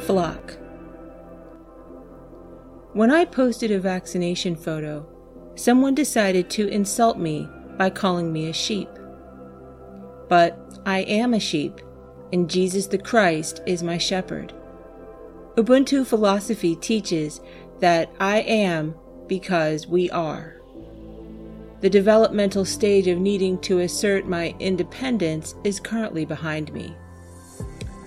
flock. When I posted a vaccination photo, someone decided to insult me by calling me a sheep. But I am a sheep, and Jesus the Christ is my shepherd. Ubuntu philosophy teaches that I am because we are. The developmental stage of needing to assert my independence is currently behind me.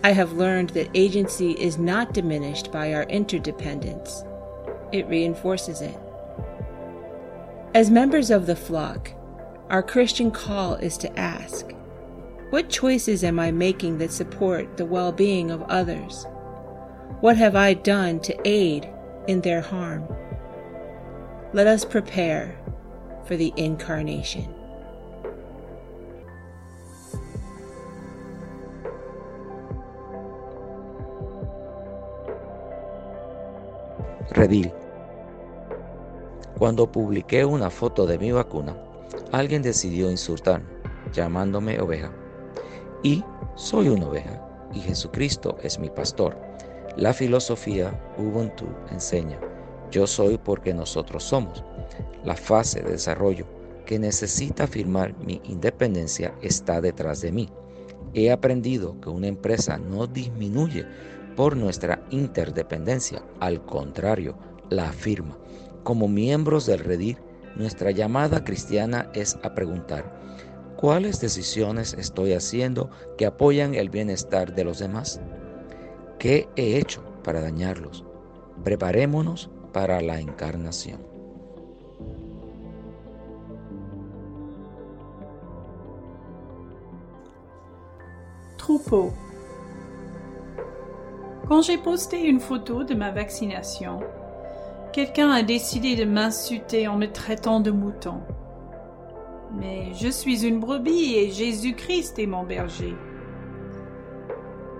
I have learned that agency is not diminished by our interdependence it reinforces it. As members of the flock, our Christian call is to ask What choices am I making that support the well being of others? What have I done to aid in their harm? Let us prepare for the incarnation. Redil Cuando publiqué una foto de mi vacuna, alguien decidió insultarme, llamándome oveja. Y soy una oveja, y Jesucristo es mi pastor. La filosofía Ubuntu enseña, yo soy porque nosotros somos. La fase de desarrollo que necesita afirmar mi independencia está detrás de mí. He aprendido que una empresa no disminuye por nuestra interdependencia, al contrario, la afirma. Como miembros del Redir, nuestra llamada cristiana es a preguntar, ¿cuáles decisiones estoy haciendo que apoyan el bienestar de los demás? ¿Qué he hecho para dañarlos? Preparémonos para la encarnación. Troupeau. Quand j'ai posté une photo de ma vaccination, quelqu'un a décidé de m'insulter en me traitant de mouton. Mais je suis une brebis et Jésus-Christ est mon berger.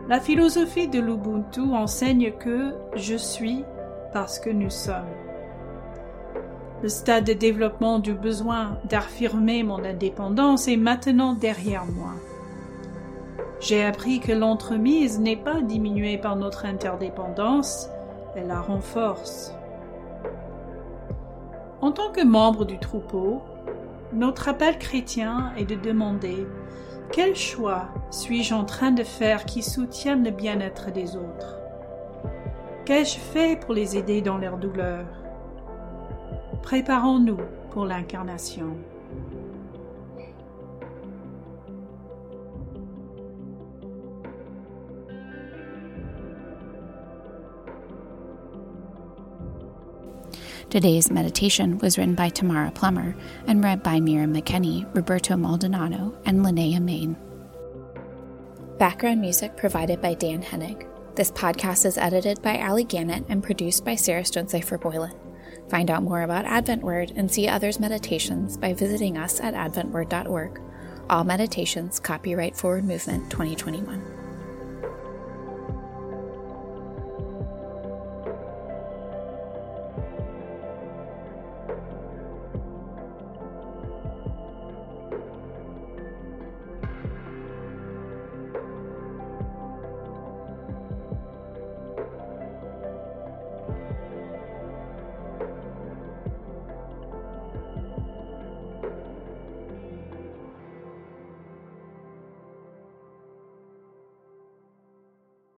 La philosophie de l'Ubuntu enseigne que je suis parce que nous sommes. Le stade de développement du besoin d'affirmer mon indépendance est maintenant derrière moi. J'ai appris que l'entremise n'est pas diminuée par notre interdépendance, elle la renforce. En tant que membre du troupeau, notre appel chrétien est de demander quel choix suis-je en train de faire qui soutienne le bien-être des autres? Qu'ai-je fait pour les aider dans leur douleur? Préparons-nous pour l'incarnation. Today's meditation was written by Tamara Plummer and read by Mira McKenney, Roberto Maldonado, and Linnea Main. Background music provided by Dan Hennig. This podcast is edited by Ali Gannett and produced by Sarah Stonecipher Boylan. Find out more about Advent Word and see others' meditations by visiting us at adventword.org. All meditations copyright Forward Movement 2021.